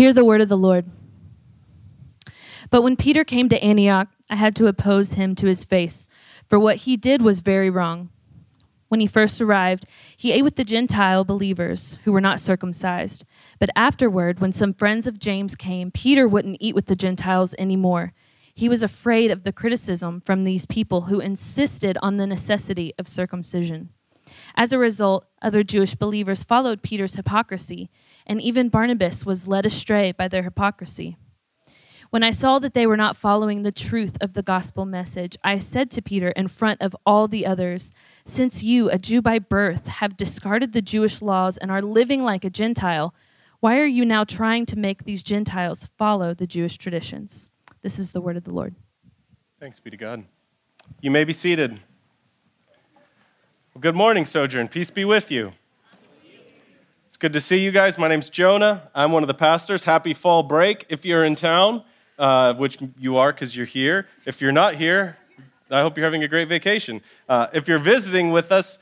Hear the word of the Lord. But when Peter came to Antioch, I had to oppose him to his face, for what he did was very wrong. When he first arrived, he ate with the Gentile believers who were not circumcised. But afterward, when some friends of James came, Peter wouldn't eat with the Gentiles anymore. He was afraid of the criticism from these people who insisted on the necessity of circumcision. As a result, other Jewish believers followed Peter's hypocrisy, and even Barnabas was led astray by their hypocrisy. When I saw that they were not following the truth of the gospel message, I said to Peter in front of all the others, Since you, a Jew by birth, have discarded the Jewish laws and are living like a Gentile, why are you now trying to make these Gentiles follow the Jewish traditions? This is the word of the Lord. Thanks be to God. You may be seated. Well, good morning, Sojourn. Peace be with you. It's good to see you guys. My name's Jonah. I'm one of the pastors. Happy fall break if you're in town uh, which you are because you're here. If you're not here, I hope you're having a great vacation. Uh, if you're visiting with us,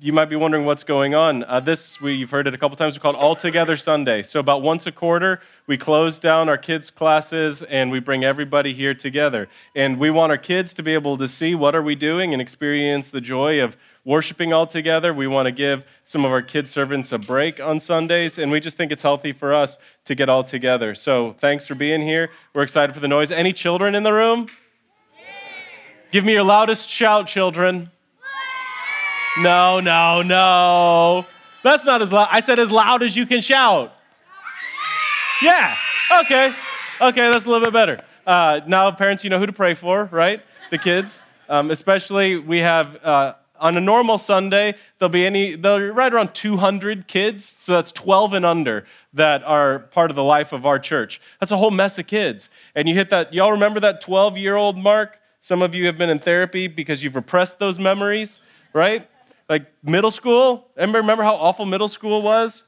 you might be wondering what's going on. Uh, this, we've heard it a couple times, we call it All Together Sunday. So, about once a quarter, we close down our kids' classes and we bring everybody here together. And we want our kids to be able to see what are we doing and experience the joy of worshiping all together. We want to give some of our kid servants a break on Sundays, and we just think it's healthy for us to get all together. So thanks for being here. We're excited for the noise. Any children in the room? Give me your loudest shout, children. No, no, no. That's not as loud. I said as loud as you can shout. Yeah. Okay. Okay, that's a little bit better. Uh, now, parents, you know who to pray for, right? The kids. Um, especially, we have uh, on a normal Sunday, there'll be any, there'll be right around 200 kids, so that's 12 and under that are part of the life of our church. That's a whole mess of kids. And you hit that, y'all remember that 12 year old mark? Some of you have been in therapy because you've repressed those memories, right? Like middle school, remember, remember how awful middle school was?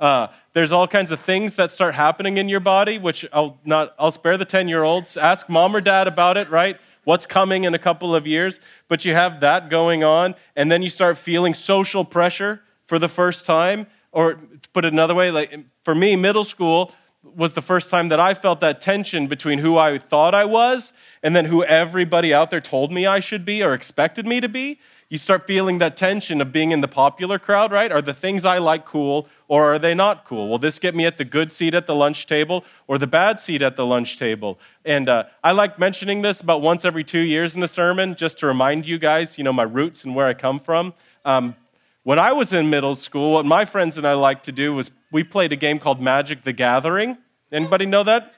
Uh, there's all kinds of things that start happening in your body, which I'll not, I'll spare the 10 year olds. Ask mom or dad about it, right? What's coming in a couple of years, but you have that going on, and then you start feeling social pressure for the first time. Or to put it another way, like for me, middle school was the first time that I felt that tension between who I thought I was and then who everybody out there told me I should be or expected me to be you start feeling that tension of being in the popular crowd, right? Are the things I like cool or are they not cool? Will this get me at the good seat at the lunch table or the bad seat at the lunch table? And uh, I like mentioning this about once every two years in a sermon just to remind you guys, you know, my roots and where I come from. Um, when I was in middle school, what my friends and I liked to do was we played a game called Magic the Gathering. Anybody know that?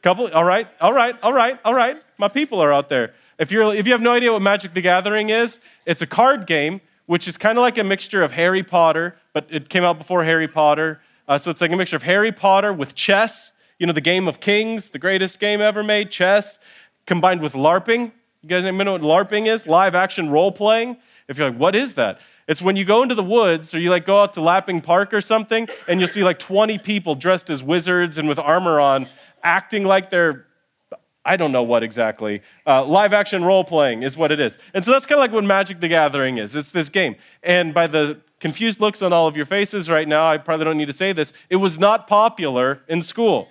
Couple? All right, all right, all right, all right. My people are out there. If, you're, if you have no idea what Magic the Gathering is, it's a card game, which is kind of like a mixture of Harry Potter, but it came out before Harry Potter. Uh, so it's like a mixture of Harry Potter with chess, you know, the game of kings, the greatest game ever made, chess, combined with LARPing. You guys know what LARPing is? Live action role playing. If you're like, what is that? It's when you go into the woods or you like go out to Lapping Park or something and you'll see like 20 people dressed as wizards and with armor on acting like they're I don't know what exactly. Uh, live action role playing is what it is. And so that's kind of like what Magic the Gathering is. It's this game. And by the confused looks on all of your faces right now, I probably don't need to say this. It was not popular in school.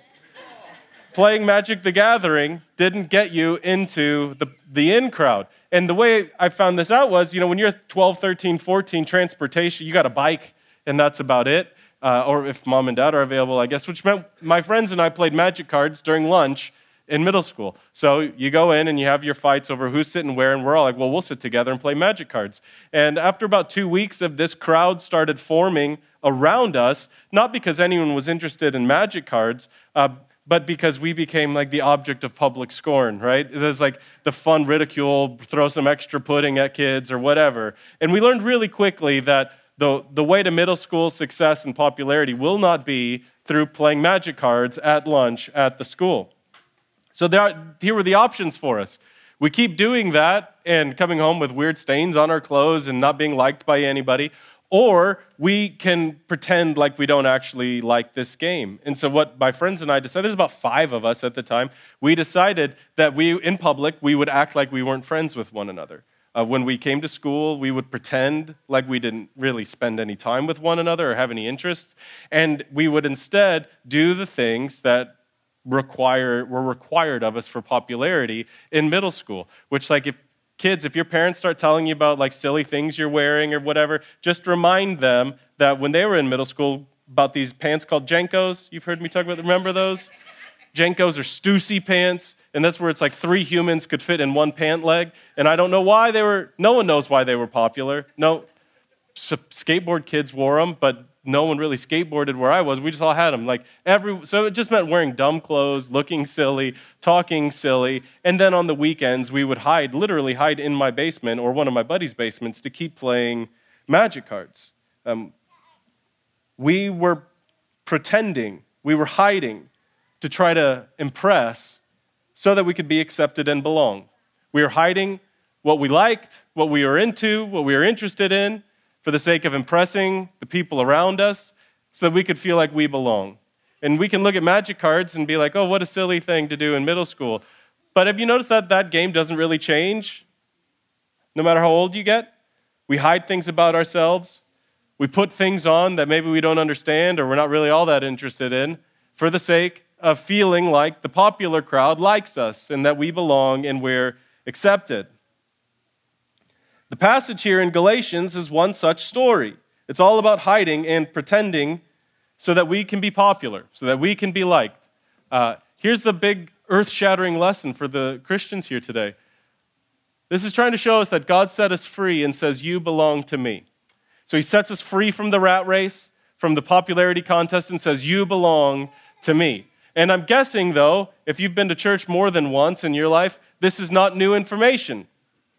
Playing Magic the Gathering didn't get you into the, the in crowd. And the way I found this out was, you know, when you're 12, 13, 14, transportation, you got a bike, and that's about it. Uh, or if mom and dad are available, I guess, which meant my friends and I played Magic cards during lunch in middle school. So you go in and you have your fights over who's sitting where, and we're all like, well, we'll sit together and play magic cards. And after about two weeks of this crowd started forming around us, not because anyone was interested in magic cards, uh, but because we became like the object of public scorn, right? Was like the fun ridicule, throw some extra pudding at kids or whatever. And we learned really quickly that the, the way to middle school success and popularity will not be through playing magic cards at lunch at the school. So are, here were the options for us. We keep doing that and coming home with weird stains on our clothes and not being liked by anybody, or we can pretend like we don't actually like this game. And so, what my friends and I decided, there's about five of us at the time, we decided that we, in public, we would act like we weren't friends with one another. Uh, when we came to school, we would pretend like we didn't really spend any time with one another or have any interests, and we would instead do the things that require, were required of us for popularity in middle school, which, like, if kids, if your parents start telling you about like silly things you're wearing or whatever, just remind them that when they were in middle school, about these pants called JNCOs. You've heard me talk about. Remember those? JNCOs are Stussy pants, and that's where it's like three humans could fit in one pant leg. And I don't know why they were. No one knows why they were popular. No, skateboard kids wore them, but no one really skateboarded where I was. We just all had them. Like every, so it just meant wearing dumb clothes, looking silly, talking silly, and then on the weekends we would hide, literally hide in my basement or one of my buddies' basements to keep playing magic cards. Um, we were pretending, we were hiding to try to impress so that we could be accepted and belong. We were hiding what we liked, what we were into, what we were interested in for the sake of impressing the people around us so that we could feel like we belong. And we can look at magic cards and be like, oh, what a silly thing to do in middle school. But have you noticed that that game doesn't really change no matter how old you get? We hide things about ourselves. We put things on that maybe we don't understand or we're not really all that interested in for the sake of feeling like the popular crowd likes us and that we belong and we're accepted. The passage here in Galatians is one such story. It's all about hiding and pretending so that we can be popular, so that we can be liked. Uh, here's the big earth shattering lesson for the Christians here today. This is trying to show us that God set us free and says, You belong to me. So he sets us free from the rat race, from the popularity contest, and says, You belong to me. And I'm guessing, though, if you've been to church more than once in your life, this is not new information,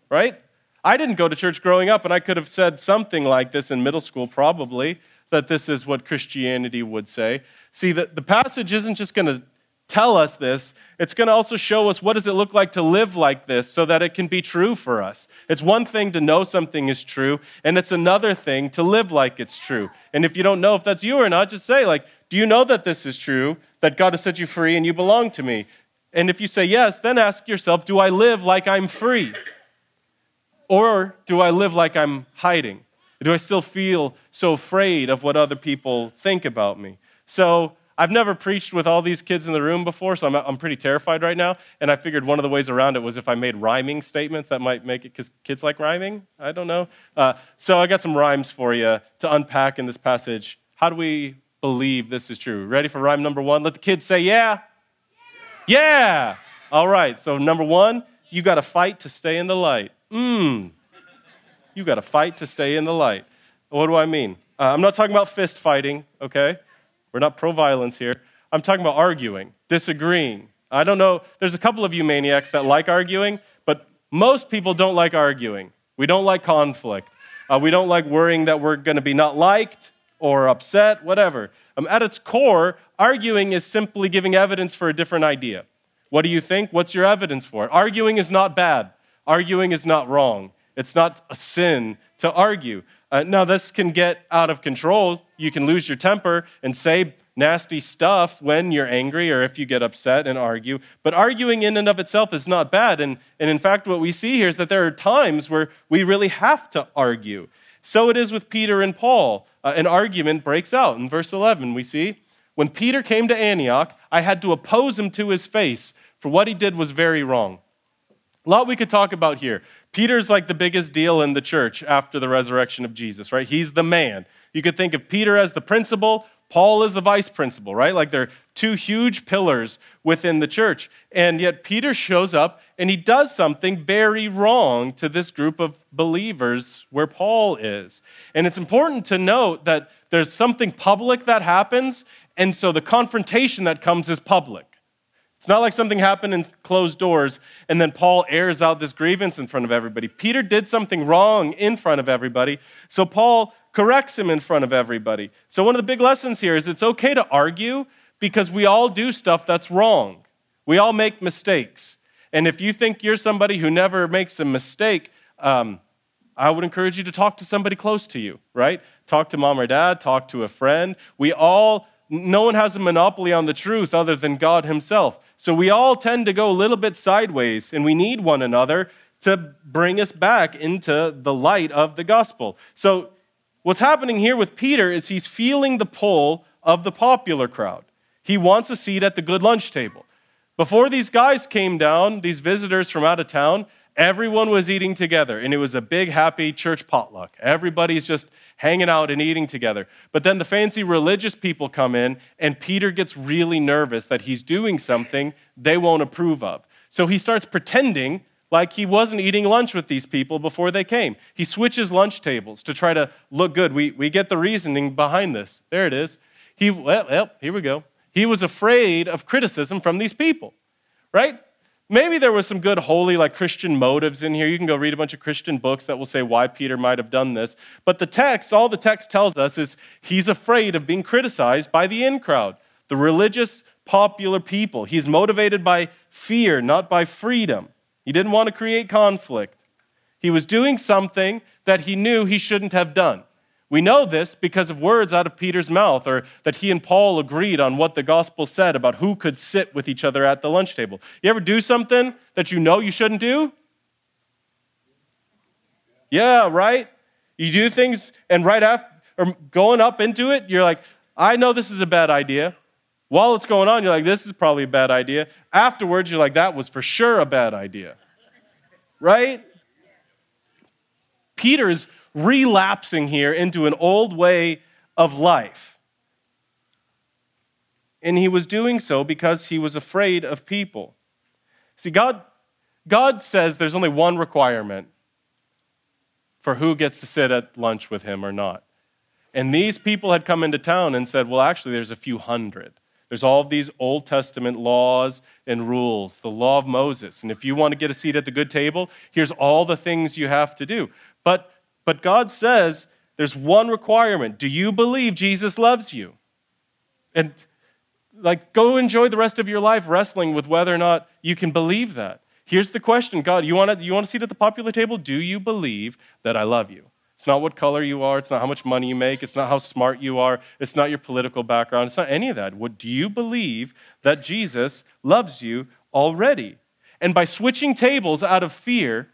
right? I didn't go to church growing up, and I could have said something like this in middle school, probably, that this is what Christianity would say. See, the, the passage isn't just going to tell us this, it's going to also show us what does it look like to live like this so that it can be true for us. It's one thing to know something is true, and it's another thing to live like it's true. And if you don't know if that's you or not, just say, like, do you know that this is true, that God has set you free and you belong to me? And if you say yes, then ask yourself, do I live like I'm free? Or do I live like I'm hiding? Do I still feel so afraid of what other people think about me? So I've never preached with all these kids in the room before, so I'm, I'm pretty terrified right now. And I figured one of the ways around it was if I made rhyming statements that might make it, because kids like rhyming? I don't know. Uh, so I got some rhymes for you to unpack in this passage. How do we believe this is true? Ready for rhyme number one? Let the kids say, yeah. Yeah. yeah. All right, so number one, you got to fight to stay in the light. Mmm. You got to fight to stay in the light. What do I mean? Uh, I'm not talking about fist fighting, okay? We're not pro violence here. I'm talking about arguing, disagreeing. I don't know, there's a couple of you maniacs that like arguing, but most people don't like arguing. We don't like conflict. Uh, we don't like worrying that we're going to be not liked or upset, whatever. Um, at its core, arguing is simply giving evidence for a different idea. What do you think? What's your evidence for it? Arguing is not bad. Arguing is not wrong. It's not a sin to argue. Uh, now, this can get out of control. You can lose your temper and say nasty stuff when you're angry or if you get upset and argue. But arguing in and of itself is not bad. And, and in fact, what we see here is that there are times where we really have to argue. So it is with Peter and Paul. Uh, an argument breaks out. In verse 11, we see, When Peter came to Antioch, I had to oppose him to his face, for what he did was very wrong. A lot we could talk about here. Peter's like the biggest deal in the church after the resurrection of Jesus, right? He's the man. You could think of Peter as the principal, Paul is the vice principal, right? Like they're two huge pillars within the church. And yet Peter shows up and he does something very wrong to this group of believers where Paul is. And it's important to note that there's something public that happens, and so the confrontation that comes is public. It's not like something happened in closed doors and then Paul airs out this grievance in front of everybody. Peter did something wrong in front of everybody, so Paul corrects him in front of everybody. So, one of the big lessons here is it's okay to argue because we all do stuff that's wrong. We all make mistakes. And if you think you're somebody who never makes a mistake, um, I would encourage you to talk to somebody close to you, right? Talk to mom or dad, talk to a friend. We all no one has a monopoly on the truth other than God Himself. So we all tend to go a little bit sideways, and we need one another to bring us back into the light of the gospel. So, what's happening here with Peter is he's feeling the pull of the popular crowd. He wants a seat at the good lunch table. Before these guys came down, these visitors from out of town, everyone was eating together, and it was a big, happy church potluck. Everybody's just hanging out and eating together. But then the fancy religious people come in, and Peter gets really nervous that he's doing something they won't approve of. So he starts pretending like he wasn't eating lunch with these people before they came. He switches lunch tables to try to look good. We, we get the reasoning behind this. There it is. He, well, well, here we go. He was afraid of criticism from these people, right? Maybe there was some good, holy, like Christian motives in here. You can go read a bunch of Christian books that will say why Peter might have done this. But the text, all the text tells us is he's afraid of being criticized by the in crowd, the religious, popular people. He's motivated by fear, not by freedom. He didn't want to create conflict. He was doing something that he knew he shouldn't have done. We know this because of words out of Peter's mouth, or that he and Paul agreed on what the gospel said about who could sit with each other at the lunch table. You ever do something that you know you shouldn't do? Yeah, right? You do things, and right after, or going up into it, you're like, I know this is a bad idea. While it's going on, you're like, this is probably a bad idea. Afterwards, you're like, that was for sure a bad idea. Right? Peter's relapsing here into an old way of life. And he was doing so because he was afraid of people. See, God, God says there's only one requirement for who gets to sit at lunch with him or not. And these people had come into town and said, well, actually, there's a few hundred. There's all these Old Testament laws and rules, the law of Moses. And if you want to get a seat at the good table, here's all the things you have to do. But but God says there's one requirement. Do you believe Jesus loves you? And like go enjoy the rest of your life wrestling with whether or not you can believe that. Here's the question, God, you want to you want a seat at the popular table? Do you believe that I love you? It's not what color you are, it's not how much money you make, it's not how smart you are, it's not your political background, it's not any of that. What do you believe that Jesus loves you already? And by switching tables out of fear,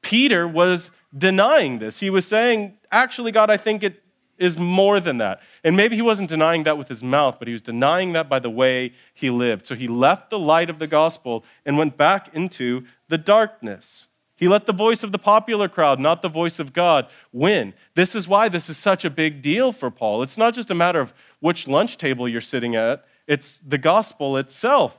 Peter was denying this. He was saying, actually, God, I think it is more than that. And maybe he wasn't denying that with his mouth, but he was denying that by the way he lived. So he left the light of the gospel and went back into the darkness. He let the voice of the popular crowd, not the voice of God, win. This is why this is such a big deal for Paul. It's not just a matter of which lunch table you're sitting at, it's the gospel itself.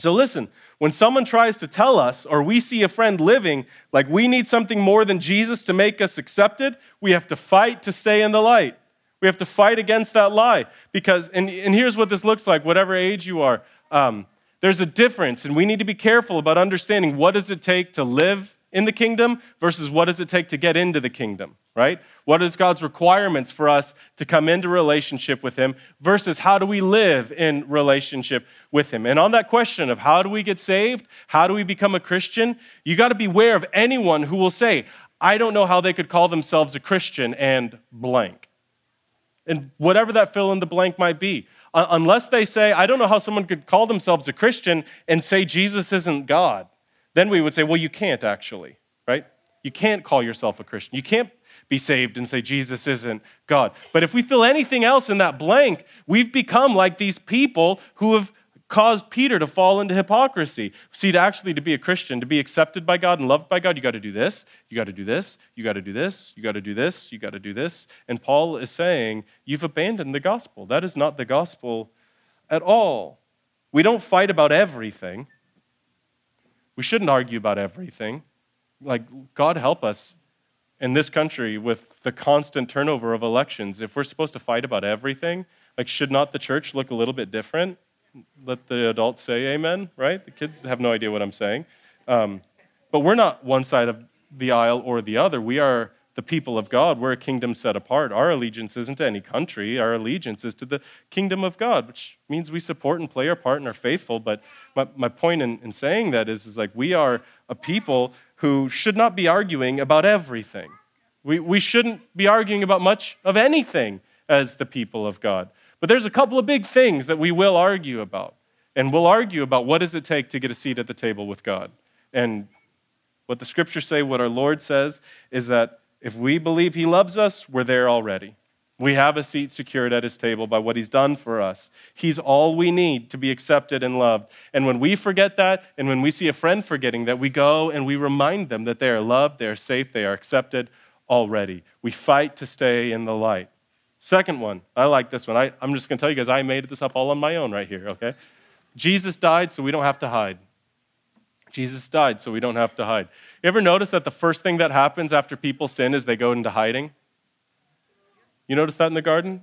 So listen, when someone tries to tell us or we see a friend living like we need something more than Jesus to make us accepted, we have to fight to stay in the light. We have to fight against that lie. Because, and, and here's what this looks like, whatever age you are. Um, there's a difference, and we need to be careful about understanding what does it take to live in the kingdom versus what does it take to get into the kingdom, right? What is God's requirements for us to come into relationship with Him versus how do we live in relationship with Him? And on that question of how do we get saved, how do we become a Christian, you got to beware of anyone who will say, I don't know how they could call themselves a Christian and blank. And whatever that fill in the blank might be. Unless they say, I don't know how someone could call themselves a Christian and say Jesus isn't God then we would say, well, you can't actually, right? You can't call yourself a Christian. You can't be saved and say Jesus isn't God. But if we fill anything else in that blank, we've become like these people who have caused Peter to fall into hypocrisy. See, to actually to be a Christian, to be accepted by God and loved by God, you got to do this, you got to do this, you got to do this, you got to do this, you got to do this. And Paul is saying, you've abandoned the gospel. That is not the gospel at all. We don't fight about everything. We shouldn't argue about everything. Like, God help us in this country with the constant turnover of elections. If we're supposed to fight about everything, like, should not the church look a little bit different? Let the adults say amen, right? The kids have no idea what I'm saying. Um, but we're not one side of the aisle or the other. We are the people of God. We're a kingdom set apart. Our allegiance isn't to any country, our allegiance is to the kingdom of God, which means we support and play our part and are faithful. But my, my point in, in saying that is, is like we are a people who should not be arguing about everything. We, we shouldn't be arguing about much of anything as the people of God. But there's a couple of big things that we will argue about. And we'll argue about what does it take to get a seat at the table with God. And What the scriptures say, what our Lord says, is that if we believe He loves us, we're there already. We have a seat secured at His table by what He's done for us. He's all we need to be accepted and loved. And when we forget that, and when we see a friend forgetting that, we go and we remind them that they are loved, they are safe, they are accepted already. We fight to stay in the light. Second one, I like this one. I, am just going to tell you guys, I made this up all on my own right here, okay? Jesus died so we don't have to hide. Jesus died so we don't have to hide. You ever notice that the first thing that happens after people sin is they go into hiding? You notice that in the garden?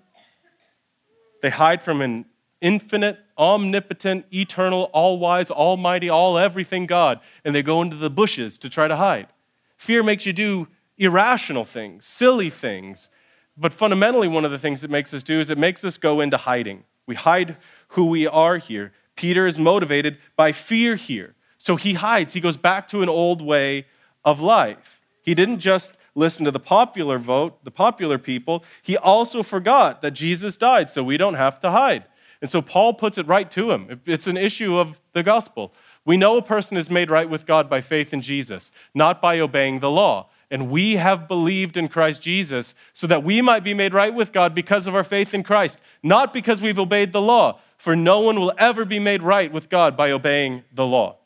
They hide from an infinite, omnipotent, eternal, all wise, almighty, all everything God, and they go into the bushes to try to hide. Fear makes you do irrational things, silly things. But fundamentally, one of the things it makes us do is it makes us go into hiding. We hide who we are here. Peter is motivated by fear here. So he hides. He goes back to an old way of life. He didn't just listen to the popular vote, the popular people. He also forgot that Jesus died, so we don't have to hide. And so Paul puts it right to him. It's an issue of the gospel. We know a person is made right with God by faith in Jesus, not by obeying the law. And we have believed in Christ Jesus so that we might be made right with God because of our faith in Christ, not because we've obeyed the law. For no one will ever be made right with God by obeying the law.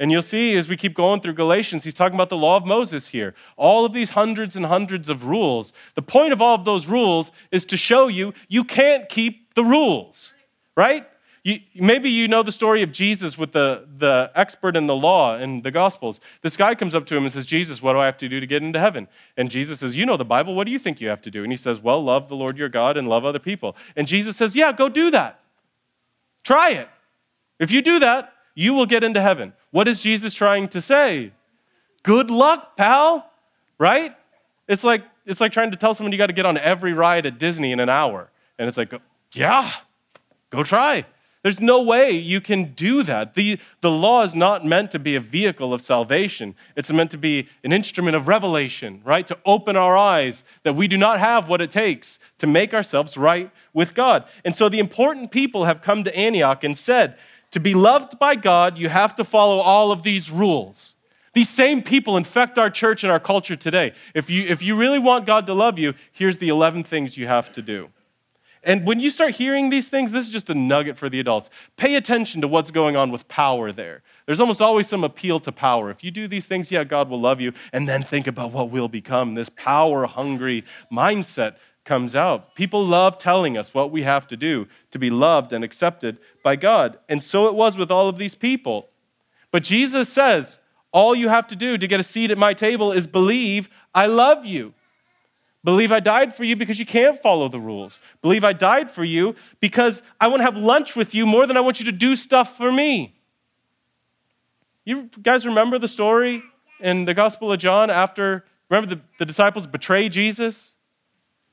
And you'll see as we keep going through Galatians, he's talking about the law of Moses here. All of these hundreds and hundreds of rules. The point of all of those rules is to show you you can't keep the rules, right? You, maybe you know the story of Jesus with the, the expert in the law in the Gospels. This guy comes up to him and says, Jesus, what do I have to do to get into heaven? And Jesus says, You know the Bible. What do you think you have to do? And he says, Well, love the Lord your God and love other people. And Jesus says, Yeah, go do that. Try it. If you do that, you will get into heaven. What is Jesus trying to say? Good luck, pal, right? It's like, it's like trying to tell someone you got to get on every ride at Disney in an hour. And it's like, yeah, go try. There's no way you can do that. The, the law is not meant to be a vehicle of salvation. It's meant to be an instrument of revelation, right? To open our eyes that we do not have what it takes to make ourselves right with God. And so the important people have come to Antioch and said, to be loved by God, you have to follow all of these rules. These same people infect our church and our culture today. If you, if you really want God to love you, here's the 11 things you have to do. And when you start hearing these things, this is just a nugget for the adults. Pay attention to what's going on with power there. There's almost always some appeal to power. If you do these things, yeah, God will love you. And then think about what we'll become. This power hungry mindset comes out. People love telling us what we have to do to be loved and accepted by God. And so it was with all of these people. But Jesus says, all you have to do to get a seat at my table is believe I love you. Believe I died for you because you can't follow the rules. Believe I died for you because I want to have lunch with you more than I want you to do stuff for me. You guys remember the story in the Gospel of John after, remember the, the disciples betray Jesus?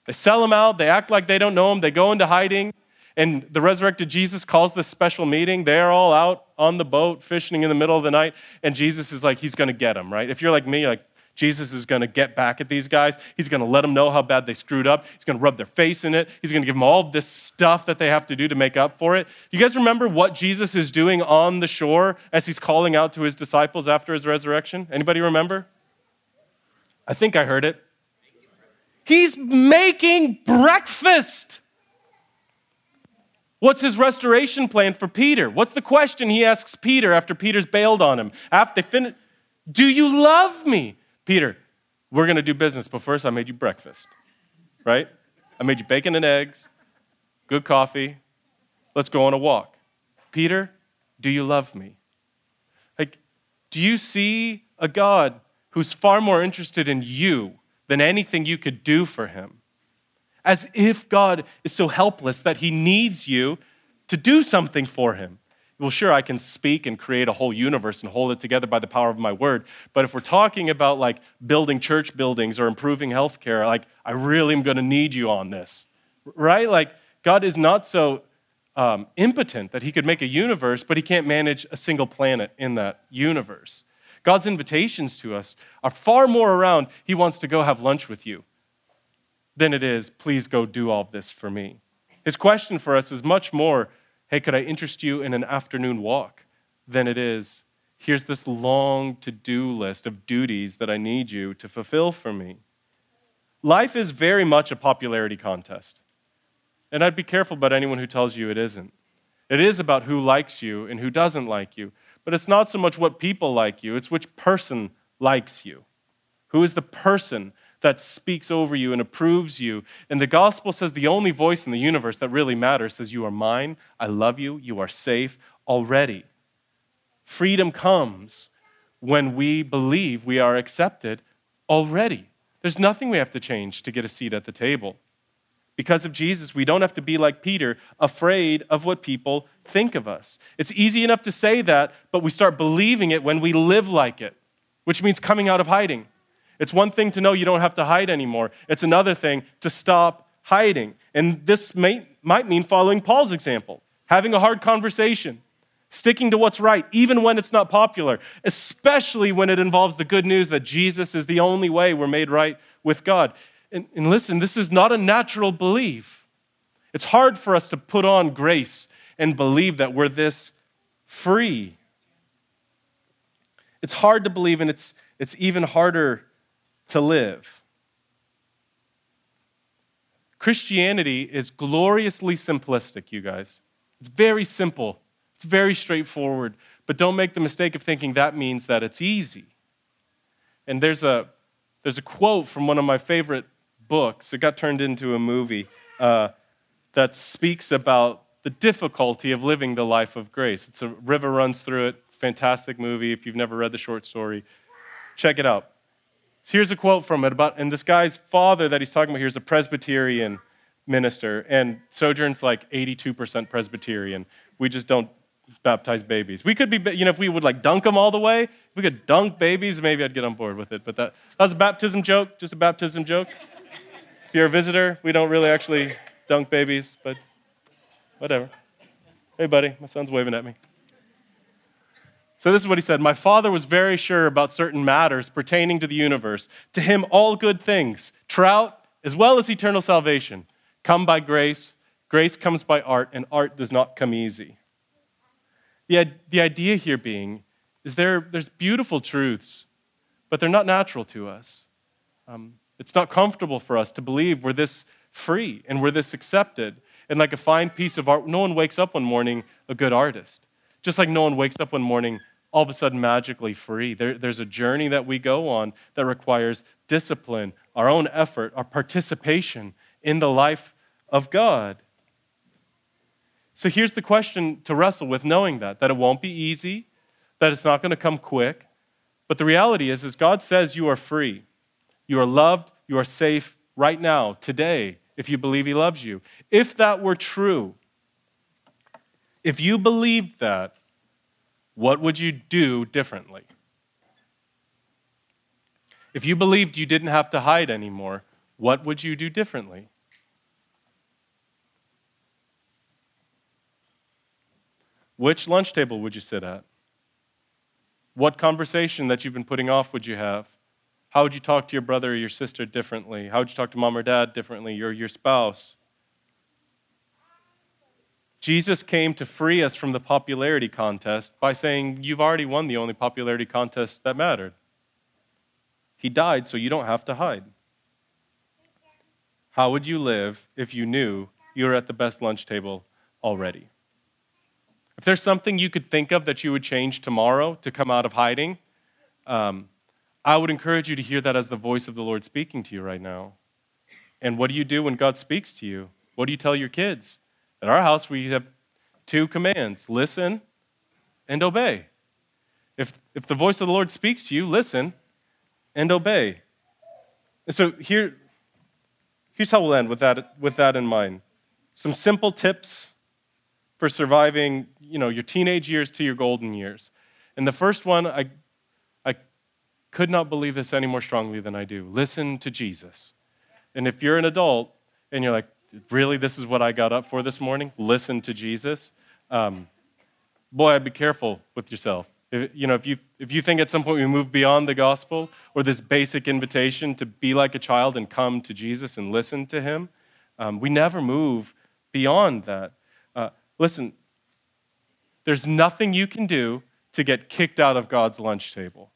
They sell him out, they act like they don't know him, they go into hiding, and the resurrected Jesus calls this special meeting. They're all out on the boat fishing in the middle of the night, and Jesus is like, he's going to get them, right? If you're like me, like, Jesus is going to get back at these guys. He's going to let them know how bad they screwed up. He's going to rub their face in it. He's going to give them all this stuff that they have to do to make up for it. You guys remember what Jesus is doing on the shore as he's calling out to his disciples after his resurrection? Anybody remember? I think I heard it. He's making breakfast. What's his restoration plan for Peter? What's the question he asks Peter after Peter's bailed on him? After they finish, do you love me? Peter, we're going to do business, but first I made you breakfast, right? I made you bacon and eggs, good coffee. Let's go on a walk. Peter, do you love me? Like, do you see a God who's far more interested in you than anything you could do for him. As if God is so helpless that he needs you to do something for him. Well, sure, I can speak and create a whole universe and hold it together by the power of my word. But if we're talking about like building church buildings or improving healthcare, like I really am going to need you on this, right? Like God is not so um, impotent that he could make a universe, but he can't manage a single planet in that universe. God's invitations to us are far more around, He wants to go have lunch with you, than it is, please go do all this for me. His question for us is much more, hey, could I interest you in an afternoon walk, than it is, Here's this long to do list of duties that I need you to fulfill for me. Life is very much a popularity contest. And I'd be careful about anyone who tells you it isn't. It is about who likes you and who doesn't like you. But it's not so much what people like you, it's which person likes you. Who is the person that speaks over you and approves you? And the gospel says the only voice in the universe that really matters says, You are mine, I love you, you are safe already. Freedom comes when we believe we are accepted already. There's nothing we have to change to get a seat at the table. Because of Jesus, we don't have to be like Peter, afraid of what people think of us. It's easy enough to say that, but we start believing it when we live like it, which means coming out of hiding. It's one thing to know you don't have to hide anymore, it's another thing to stop hiding. And this may, might mean following Paul's example, having a hard conversation, sticking to what's right, even when it's not popular, especially when it involves the good news that Jesus is the only way we're made right with God. And, and listen, this is not a natural belief. It's hard for us to put on grace and believe that we're this free. It's hard to believe, and it's, it's even harder to live. Christianity is gloriously simplistic, you guys. It's very simple, it's very straightforward, but don't make the mistake of thinking that means that it's easy. And there's a, there's a quote from one of my favorite books. It got turned into a movie uh, that speaks about the difficulty of living the life of grace. It's a river runs through it. It's a fantastic movie. If you've never read the short story, check it out. So here's a quote from it about, and this guy's father that he's talking about here is a Presbyterian minister, and Sojourn's like 82% Presbyterian. We just don't baptize babies. We could be, you know, if we would like dunk them all the way, if we could dunk babies, maybe I'd get on board with it. But that, that was a baptism joke, just a baptism joke. You're a visitor, we don't really actually dunk babies, but whatever. Hey, buddy, my son's waving at me. So, this is what he said My father was very sure about certain matters pertaining to the universe. To him, all good things, trout as well as eternal salvation, come by grace. Grace comes by art, and art does not come easy. The, the idea here being is there, there's beautiful truths, but they're not natural to us. Um, it's not comfortable for us to believe we're this free and we're this accepted. And like a fine piece of art, no one wakes up one morning a good artist. Just like no one wakes up one morning all of a sudden magically free. There, there's a journey that we go on that requires discipline, our own effort, our participation in the life of God. So here's the question to wrestle with knowing that, that it won't be easy, that it's not going to come quick. But the reality is, is God says you are free. You are loved, you are safe right now, today, if you believe He loves you. If that were true, if you believed that, what would you do differently? If you believed you didn't have to hide anymore, what would you do differently? Which lunch table would you sit at? What conversation that you've been putting off would you have? How would you talk to your brother or your sister differently? How would you talk to mom or dad differently, or your spouse? Jesus came to free us from the popularity contest by saying, You've already won the only popularity contest that mattered. He died so you don't have to hide. How would you live if you knew you were at the best lunch table already? If there's something you could think of that you would change tomorrow to come out of hiding, um, I would encourage you to hear that as the voice of the Lord speaking to you right now. And what do you do when God speaks to you? What do you tell your kids? At our house, we have two commands listen and obey. If, if the voice of the Lord speaks to you, listen and obey. And so here, here's how we'll end with that, with that in mind. Some simple tips for surviving you know, your teenage years to your golden years. And the first one, I could not believe this any more strongly than I do. Listen to Jesus. And if you're an adult and you're like, really, this is what I got up for this morning? Listen to Jesus. Um, boy, I'd be careful with yourself. If, you know, if you, if you think at some point we move beyond the gospel or this basic invitation to be like a child and come to Jesus and listen to him, um, we never move beyond that. Uh, listen, there's nothing you can do to get kicked out of God's lunch table.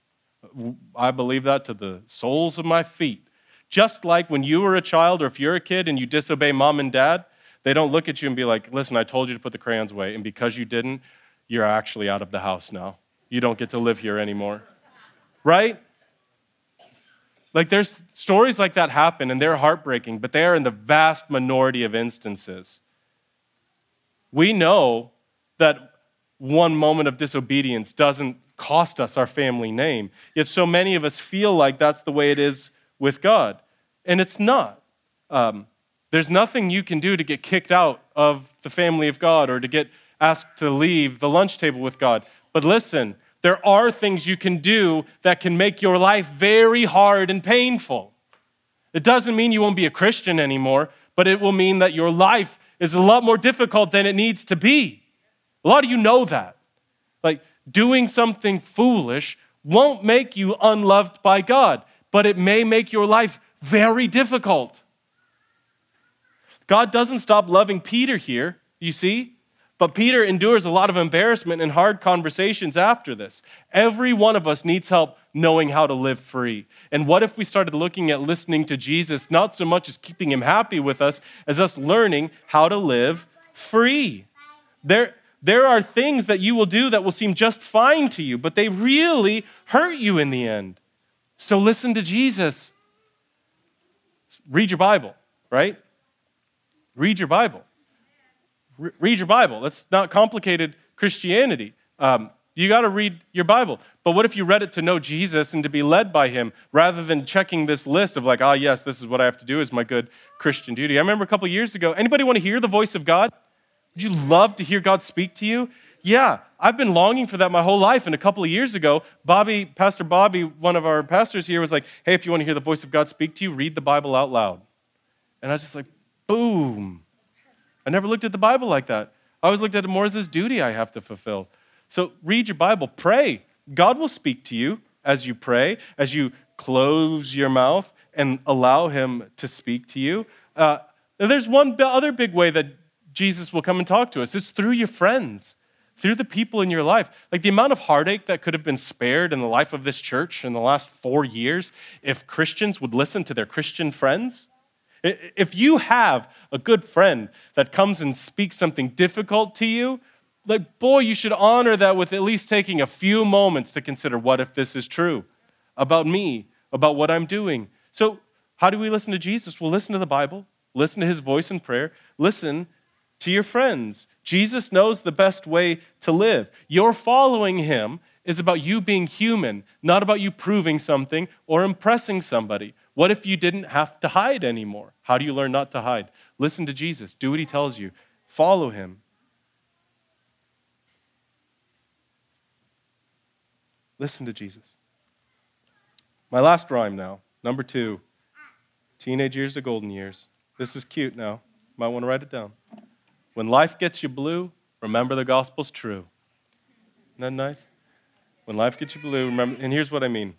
I believe that to the soles of my feet. Just like when you were a child or if you're a kid and you disobey mom and dad, they don't look at you and be like, listen, I told you to put the crayons away. And because you didn't, you're actually out of the house now. You don't get to live here anymore. Right? Like there's stories like that happen and they're heartbreaking, but they are in the vast minority of instances. We know that one moment of disobedience doesn't cost us our family name. Yet so many of us feel like that's the way it is with God. And it's not. Um, there's nothing you can do to get kicked out of the family of God or to get asked to leave the lunch table with God. But listen, there are things you can do that can make your life very hard and painful. It doesn't mean you won't be a Christian anymore, but it will mean that your life is a lot more difficult than it needs to be. A lot of you know that. Like, doing something foolish won't make you unloved by God, but it may make your life very difficult. God doesn't stop loving Peter here, you see? But Peter endures a lot of embarrassment and hard conversations after this. Every one of us needs help knowing how to live free. And what if we started looking at listening to Jesus not so much as keeping him happy with us, as us learning how to live free? There, there are things that you will do that will seem just fine to you, but they really hurt you in the end. So listen to Jesus. Read your Bible, right? Read your Bible read your Bible. That's not complicated Christianity. Um, you got to read your Bible. But what if you read it to know Jesus and to be led by him rather than checking this list of like, ah, oh, yes, this is what I have to do as my good Christian duty? I remember a couple years ago, anybody want to hear the voice of God? Would you love to hear God speak to you? Yeah, I've been longing for that my whole life. And a couple of years ago, Bobby, Pastor Bobby, one of our pastors here, was like, hey, if you want to hear the voice of God speak to you, read the Bible out loud. And I was just like, boom. I never looked at the Bible like that. I always looked at it more as this duty I have to fulfill. So read your Bible, pray. God will speak to you as you pray, as you close your mouth and allow Him to speak to you. Uh, there's one other big way that Jesus will come and talk to us it's through your friends, through the people in your life. Like the amount of heartache that could have been spared in the life of this church in the last four years if Christians would listen to their Christian friends. If you have a good friend that comes and speaks something difficult to you, like, boy, you should honor that with at least taking a few moments to consider what if this is true about me, about what I'm doing. So, how do we listen to Jesus? Well, listen to the Bible, listen to his voice in prayer, listen to your friends. Jesus knows the best way to live. Your following him is about you being human, not about you proving something or impressing somebody. What if you didn't have to hide anymore? How do you learn not to hide? Listen to Jesus, do what he tells you, follow him. Listen to Jesus. My last rhyme now, number two teenage years to golden years. This is cute now. Might want to write it down. When life gets you blue, remember the gospel's true. Isn't that nice? When life gets you blue, remember, and here's what I mean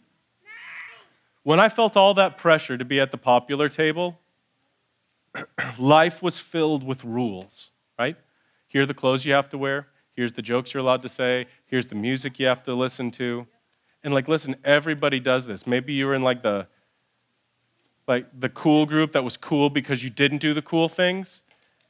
when I felt all that pressure to be at the popular table, life was filled with rules, right? Here are the clothes you have to wear. Here's the jokes you're allowed to say. Here's the music you have to listen to. And like, listen, everybody does this. Maybe you were in like the like the cool group that was cool because you didn't do the cool things.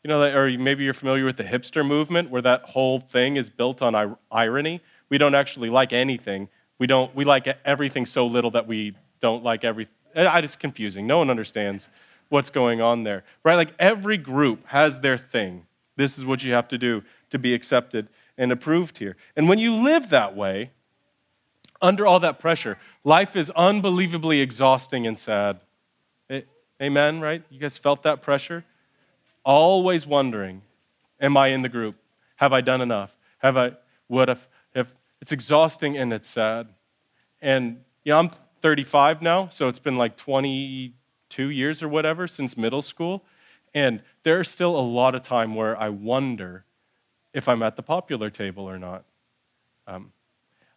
You know, or maybe you're familiar with the hipster movement where that whole thing is built on irony. We don't actually like anything. We don't we like everything so little that we don't like every. Eh, it's confusing. No one understands what's going on there, right? Like every group has their thing. This is what you have to do to be accepted and approved here. And when you live that way, under all that pressure, life is unbelievably exhausting and sad. Eh, amen, right? You guys felt that pressure? Always wondering, am I in the group? Have I done enough? Have I, what if, if, it's exhausting and it's sad. And, you know, I'm 35 now, so it's been like 22 years or whatever since middle school. And there's still a lot of time where I wonder if I'm at the popular table or not. Um,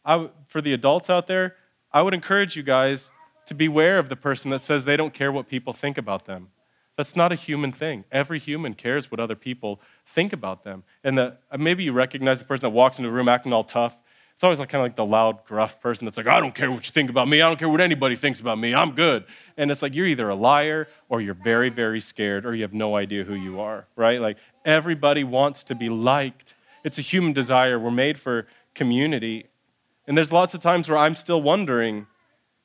I, for the adults out there, I would encourage you guys to beware of the person that says they don't care what people think about them. That's not a human thing. Every human cares what other people think about them. And that uh, maybe you recognize the person that walks into a room acting all tough It's always like kind of like the loud, gruff person that's like, I don't care what you think about me. I don't care what anybody thinks about me. I'm good. And it's like you're either a liar or you're very, very scared or you have no idea who you are, right? Like everybody wants to be liked. It's a human desire. We're made for community. And there's lots of times where I'm still wondering,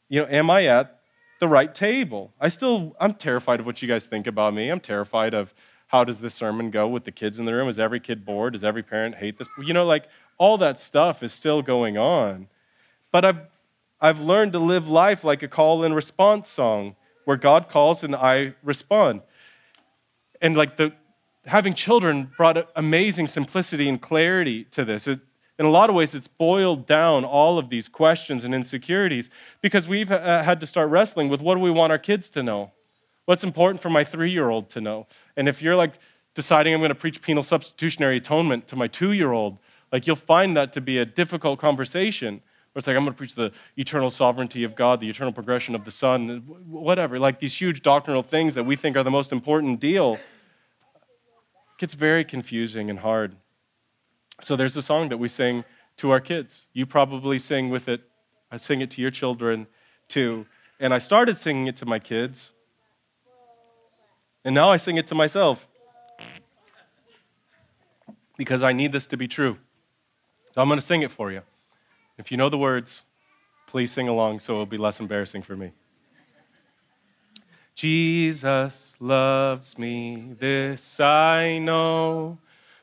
you know, am I at the right table? I still, I'm terrified of what you guys think about me. I'm terrified of how does this sermon go with the kids in the room? Is every kid bored? Does every parent hate this? You know, like all that stuff is still going on. But I've, I've learned to live life like a call and response song where God calls and I respond. And like the having children brought amazing simplicity and clarity to this. It, in a lot of ways, it's boiled down all of these questions and insecurities because we've uh, had to start wrestling with what do we want our kids to know? What's important for my three year old to know? And if you're like deciding I'm going to preach penal substitutionary atonement to my two year old, like you'll find that to be a difficult conversation. Where it's like, I'm going to preach the eternal sovereignty of God, the eternal progression of the Son, whatever. Like these huge doctrinal things that we think are the most important deal. It gets very confusing and hard. So there's a song that we sing to our kids. You probably sing with it. I sing it to your children too. And I started singing it to my kids. And now I sing it to myself because I need this to be true. So I'm going to sing it for you. If you know the words, please sing along so it'll be less embarrassing for me. Jesus loves me, this I know,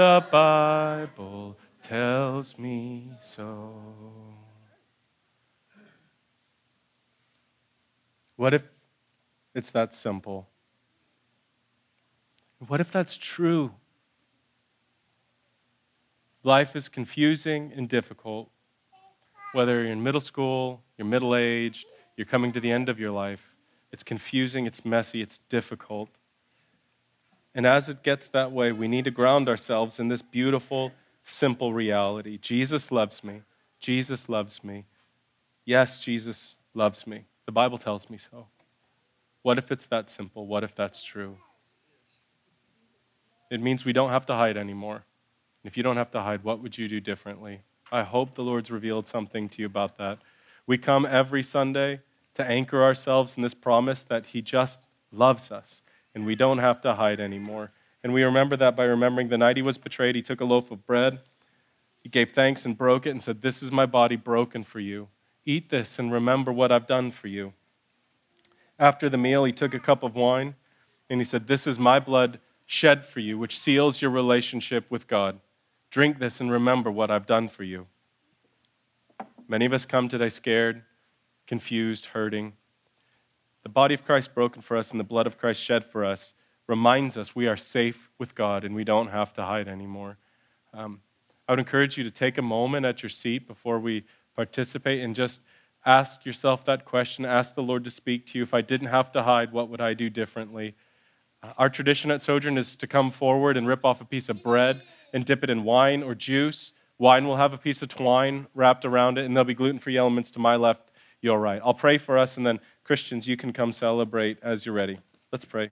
The Bible tells me so. What if it's that simple? What if that's true? Life is confusing and difficult. Whether you're in middle school, you're middle aged, you're coming to the end of your life, it's confusing, it's messy, it's difficult. And as it gets that way, we need to ground ourselves in this beautiful, simple reality Jesus loves me. Jesus loves me. Yes, Jesus loves me. The Bible tells me so. What if it's that simple? What if that's true? It means we don't have to hide anymore. If you don't have to hide, what would you do differently? I hope the Lord's revealed something to you about that. We come every Sunday to anchor ourselves in this promise that He just loves us and we don't have to hide anymore. And we remember that by remembering the night He was betrayed, He took a loaf of bread, He gave thanks and broke it and said, This is my body broken for you. Eat this and remember what I've done for you. After the meal, He took a cup of wine and He said, This is my blood shed for you, which seals your relationship with God. Drink this and remember what I've done for you. Many of us come today scared, confused, hurting. The body of Christ broken for us and the blood of Christ shed for us reminds us we are safe with God and we don't have to hide anymore. Um, I would encourage you to take a moment at your seat before we participate and just ask yourself that question. Ask the Lord to speak to you. If I didn't have to hide, what would I do differently? Uh, our tradition at Sojourn is to come forward and rip off a piece of bread and dip it in wine or juice. Wine will have a piece of twine wrapped around it, and there'll be gluten free elements to my left, your right. I'll pray for us, and then Christians, you can come celebrate as you're ready. Let's pray.